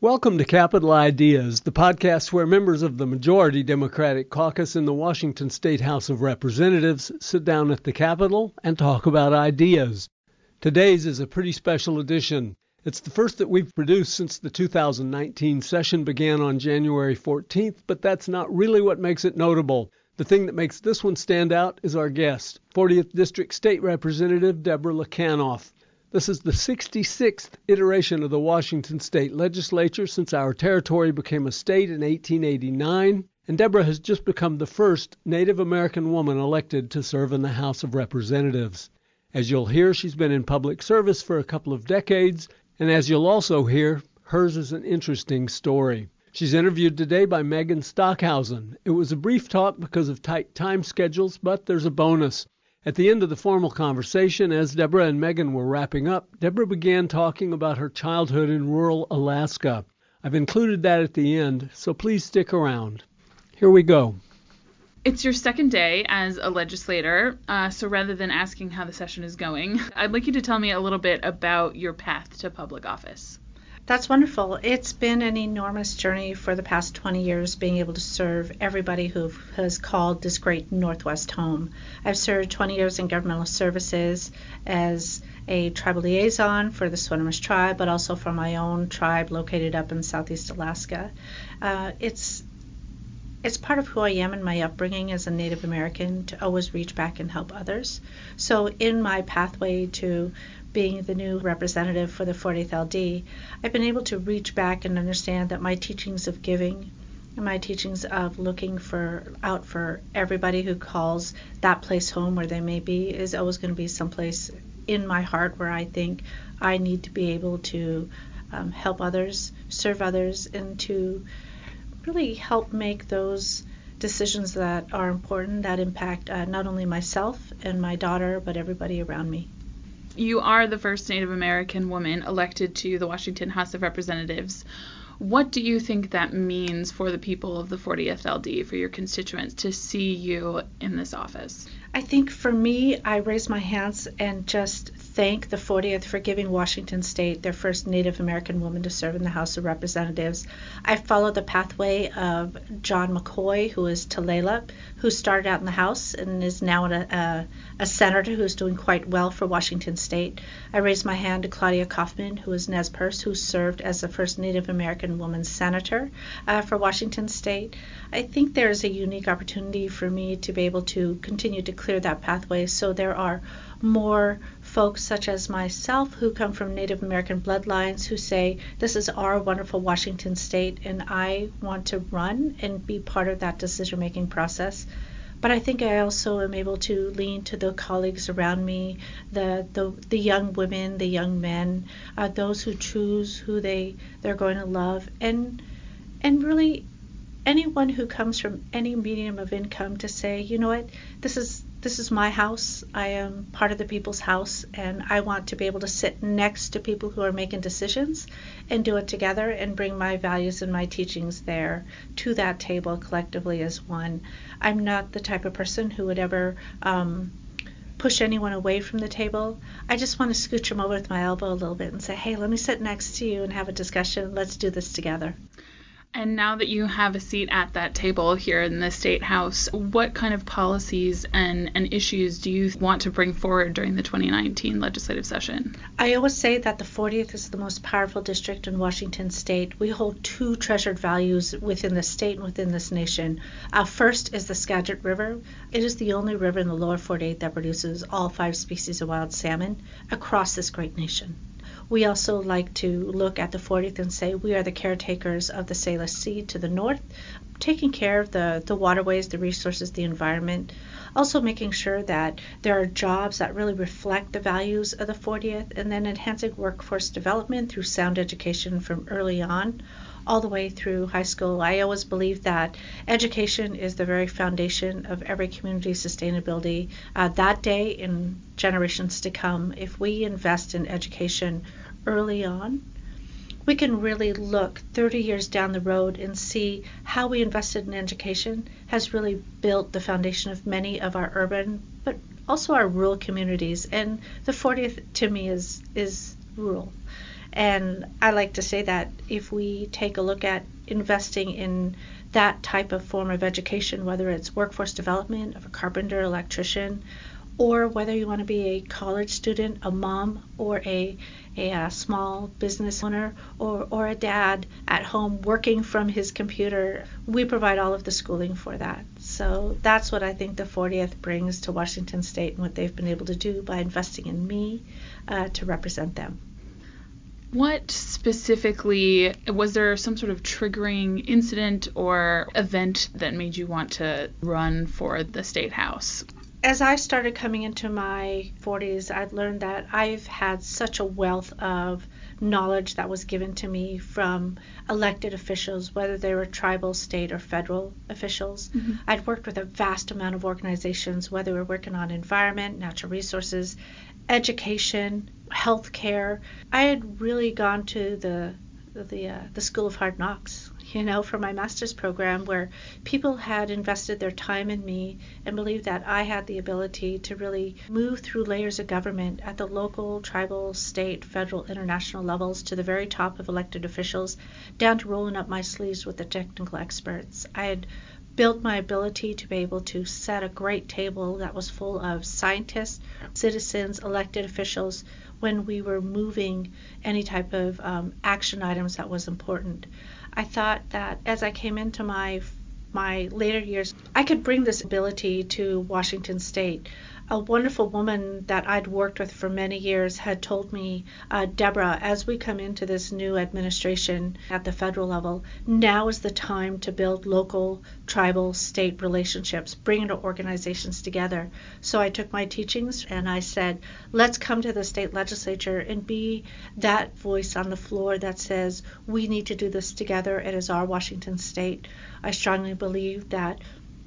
Welcome to Capitol Ideas, the podcast where members of the majority Democratic caucus in the Washington State House of Representatives sit down at the Capitol and talk about ideas. Today's is a pretty special edition. It's the first that we've produced since the 2019 session began on January 14th, but that's not really what makes it notable. The thing that makes this one stand out is our guest, 40th District State Representative Deborah Lekanoff. This is the 66th iteration of the Washington State Legislature since our territory became a state in 1889, and Deborah has just become the first Native American woman elected to serve in the House of Representatives. As you'll hear, she's been in public service for a couple of decades, and as you'll also hear, hers is an interesting story. She's interviewed today by Megan Stockhausen. It was a brief talk because of tight time schedules, but there's a bonus. At the end of the formal conversation, as Deborah and Megan were wrapping up, Deborah began talking about her childhood in rural Alaska. I've included that at the end, so please stick around. Here we go. It's your second day as a legislator, uh, so rather than asking how the session is going, I'd like you to tell me a little bit about your path to public office. That's wonderful. It's been an enormous journey for the past 20 years being able to serve everybody who has called this great Northwest home. I've served 20 years in governmental services as a tribal liaison for the Swinomish tribe, but also for my own tribe located up in southeast Alaska. Uh, it's it's part of who I am and my upbringing as a Native American to always reach back and help others. So, in my pathway to being the new representative for the 40th LD, I've been able to reach back and understand that my teachings of giving and my teachings of looking for out for everybody who calls that place home where they may be is always going to be someplace in my heart where I think I need to be able to um, help others, serve others, and to really help make those decisions that are important that impact uh, not only myself and my daughter, but everybody around me you are the first Native American woman elected to the Washington House of Representatives. What do you think that means for the people of the 40th LD, for your constituents, to see you in this office? I think for me, I raise my hands and just thank the 40th for giving Washington State their first Native American woman to serve in the House of Representatives. I followed the pathway of John McCoy, who is Tulalip, who started out in the House and is now a, a, a senator who is doing quite well for Washington State. I raised my hand to Claudia Kauffman, who is Nez Perce, who served as the first Native American woman senator uh, for Washington State. I think there is a unique opportunity for me to be able to continue to clear that pathway so there are more folks such as myself who come from Native American bloodlines who say, This is our wonderful Washington state, and I want to run and be part of that decision making process. But I think I also am able to lean to the colleagues around me, the the, the young women, the young men, uh, those who choose who they they're going to love, and and really anyone who comes from any medium of income to say, you know what, this is this is my house. I am part of the people's house, and I want to be able to sit next to people who are making decisions and do it together and bring my values and my teachings there to that table collectively as one. I'm not the type of person who would ever um, push anyone away from the table. I just want to scooch them over with my elbow a little bit and say, hey, let me sit next to you and have a discussion. Let's do this together. And now that you have a seat at that table here in the State House, what kind of policies and, and issues do you want to bring forward during the 2019 legislative session? I always say that the 40th is the most powerful district in Washington state. We hold two treasured values within the state and within this nation. Uh, first is the Skagit River. It is the only river in the lower 48 that produces all five species of wild salmon across this great nation. We also like to look at the 40th and say we are the caretakers of the Salish Sea to the north, taking care of the, the waterways, the resources, the environment. Also making sure that there are jobs that really reflect the values of the 40th, and then enhancing workforce development through sound education from early on all the way through high school. I always believe that education is the very foundation of every community sustainability. Uh, that day in generations to come, if we invest in education early on, we can really look 30 years down the road and see how we invested in education has really built the foundation of many of our urban, but also our rural communities. And the 40th to me is is rural And I like to say that if we take a look at investing in that type of form of education, whether it's workforce development of a carpenter, electrician, or whether you want to be a college student, a mom, or a, a, a, small business owner, or, or a dad at home working from his computer, we provide all of the schooling for that. So that's what I think the 40th brings to Washington State and what they've been able to do by investing in me uh, to represent them. What specifically was there some sort of triggering incident or event that made you want to run for the state house? As I started coming into my 40s, I'd learned that I've had such a wealth of knowledge that was given to me from elected officials, whether they were tribal, state, or federal officials. Mm-hmm. I'd worked with a vast amount of organizations, whether we are working on environment, natural resources, education, healthcare. I had really gone to the the uh, the School of Hard Knocks, you know, for my master's program, where people had invested their time in me and believed that I had the ability to really move through layers of government at the local, tribal, state, federal, international levels to the very top of elected officials, down to rolling up my sleeves with the technical experts. I had built my ability to be able to set a great table that was full of scientists, citizens, elected officials when we were moving any type of um, action items that was important. I thought that as I came into my my later years, I could bring this ability to Washington State a wonderful woman that I'd worked with for many years had told me, uh, Deborah, as we come into this new administration at the federal level, now is the time to build local, tribal, state relationships, bring organizations together. So I took my teachings and I said, let's come to the state legislature and be that voice on the floor that says, we need to do this together. It is our Washington state. I strongly believe that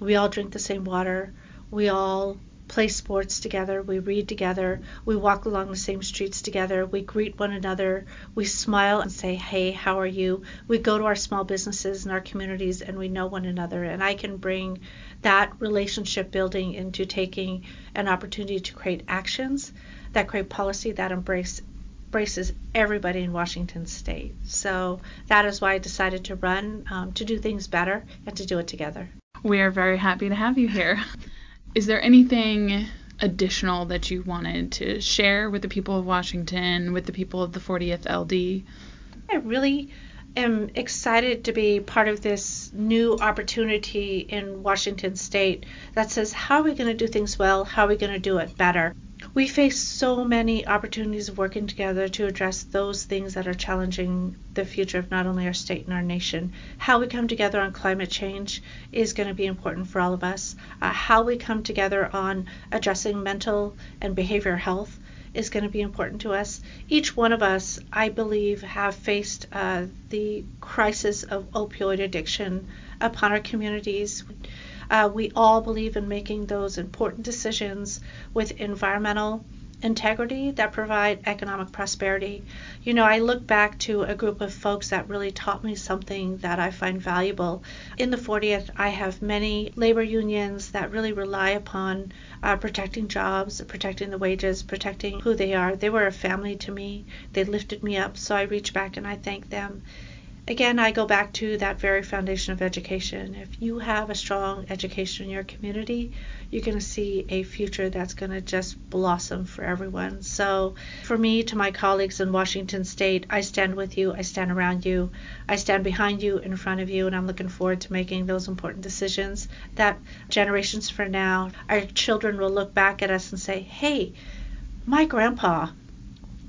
we all drink the same water. We all play sports together, we read together, we walk along the same streets together, we greet one another, we smile and say, Hey, how are you? We go to our small businesses and our communities and we know one another. And I can bring that relationship building into taking an opportunity to create actions that create policy that embrace embraces everybody in Washington state. So that is why I decided to run um, to do things better and to do it together. We are very happy to have you here is there anything additional that you wanted to share with the people of Washington, with the people of the 40th LD? I really am excited to be part of this new opportunity in Washington state that says, how are we going to do things well? How are we going to do it better? We face so many opportunities of working together to address those things that are challenging the future of not only our state and our nation. How we come together on climate change is going to be important for all of us. Uh, how we come together on addressing mental and behavioral health is going to be important to us. Each one of us, I believe, have faced uh, the crisis of opioid addiction upon our communities. Uh, we all believe in making those important decisions with environmental integrity that provide economic prosperity. You know, I look back to a group of folks that really taught me something that I find valuable. In the 40th, I have many labor unions that really rely upon uh, protecting jobs, protecting the wages, protecting who they are. They were a family to me. They lifted me up, so I reach back and I thank them again, I go back to that very foundation of education. If you have a strong education in your community, you're going to see a future that's going to just blossom for everyone. So, for me, to my colleagues in Washington State, I stand with you, I stand around you, I stand behind you, in front of you, and I'm looking forward to making those important decisions that generations from now, our children will look back at us and say, hey, my grandpa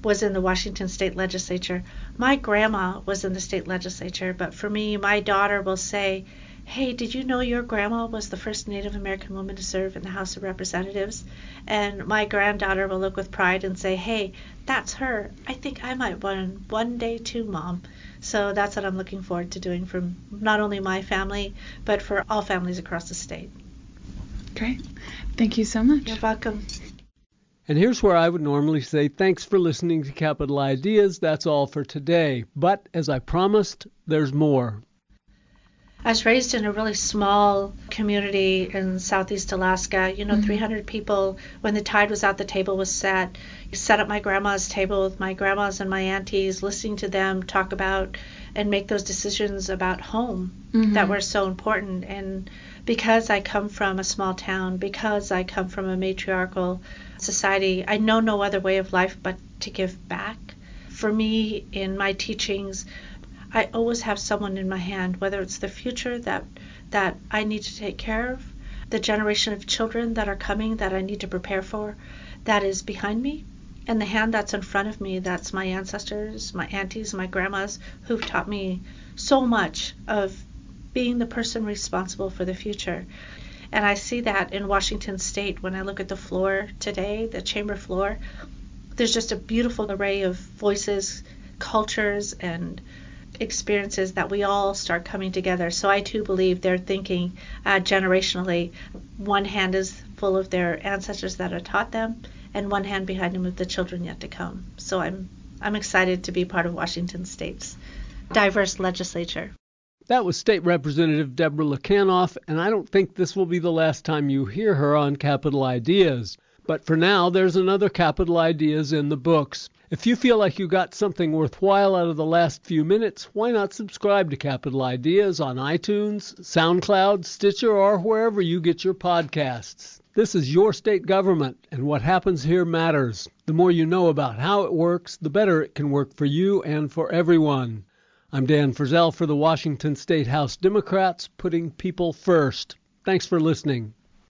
was in the Washington State Legislature. My grandma was in the state legislature, but for me, my daughter will say, Hey, did you know your grandma was the first Native American woman to serve in the House of Representatives? And my granddaughter will look with pride and say, Hey, that's her. I think I might want one day too, Mom. So that's what I'm looking forward to doing for not only my family, but for all families across the state. Great. Thank you so much. You're welcome. And here's where I would normally say thanks for listening to Capitol Ideas. That's all for today. But as I promised, there's more. I was raised in a really small community in southeast Alaska. You know, mm-hmm. 300 people. When the tide was out, the table was set. I set up my grandma's table with my grandmas and my aunties, listening to them talk about and make those decisions about home mm-hmm. that were so important. And because I come from a small town, because I come from a matriarchal society, I know no other way of life but to give back. For me, in my teachings, I always have someone in my hand, whether it's the future that that I need to take care of, the generation of children that are coming that I need to prepare for, that is behind me, and the hand that's in front of me, that's my ancestors, my aunties, my grandmas, who've taught me so much of being the person responsible for the future. And I see that in Washington state when I look at the floor today, the chamber floor. There's just a beautiful array of voices, cultures, and experiences that we all start coming together. So I too believe they're thinking uh, generationally. One hand is full of their ancestors that have taught them, and one hand behind them of the children yet to come. So I'm I'm excited to be part of Washington State's diverse legislature. That was State Representative Deborah Lekanoff, and I don't think this will be the last time you hear her on Capitol Ideas. But for now, there's another Capitol Ideas in the books. If you feel like you got something worthwhile out of the last few minutes, why not subscribe to Capitol Ideas on iTunes, SoundCloud, Stitcher, or wherever you get your podcasts? This is your state government, and what happens here matters. The more you know about how it works, the better it can work for you and for everyone. I'm Dan Frizzell for the Washington State House Democrats, putting people first. Thanks for listening.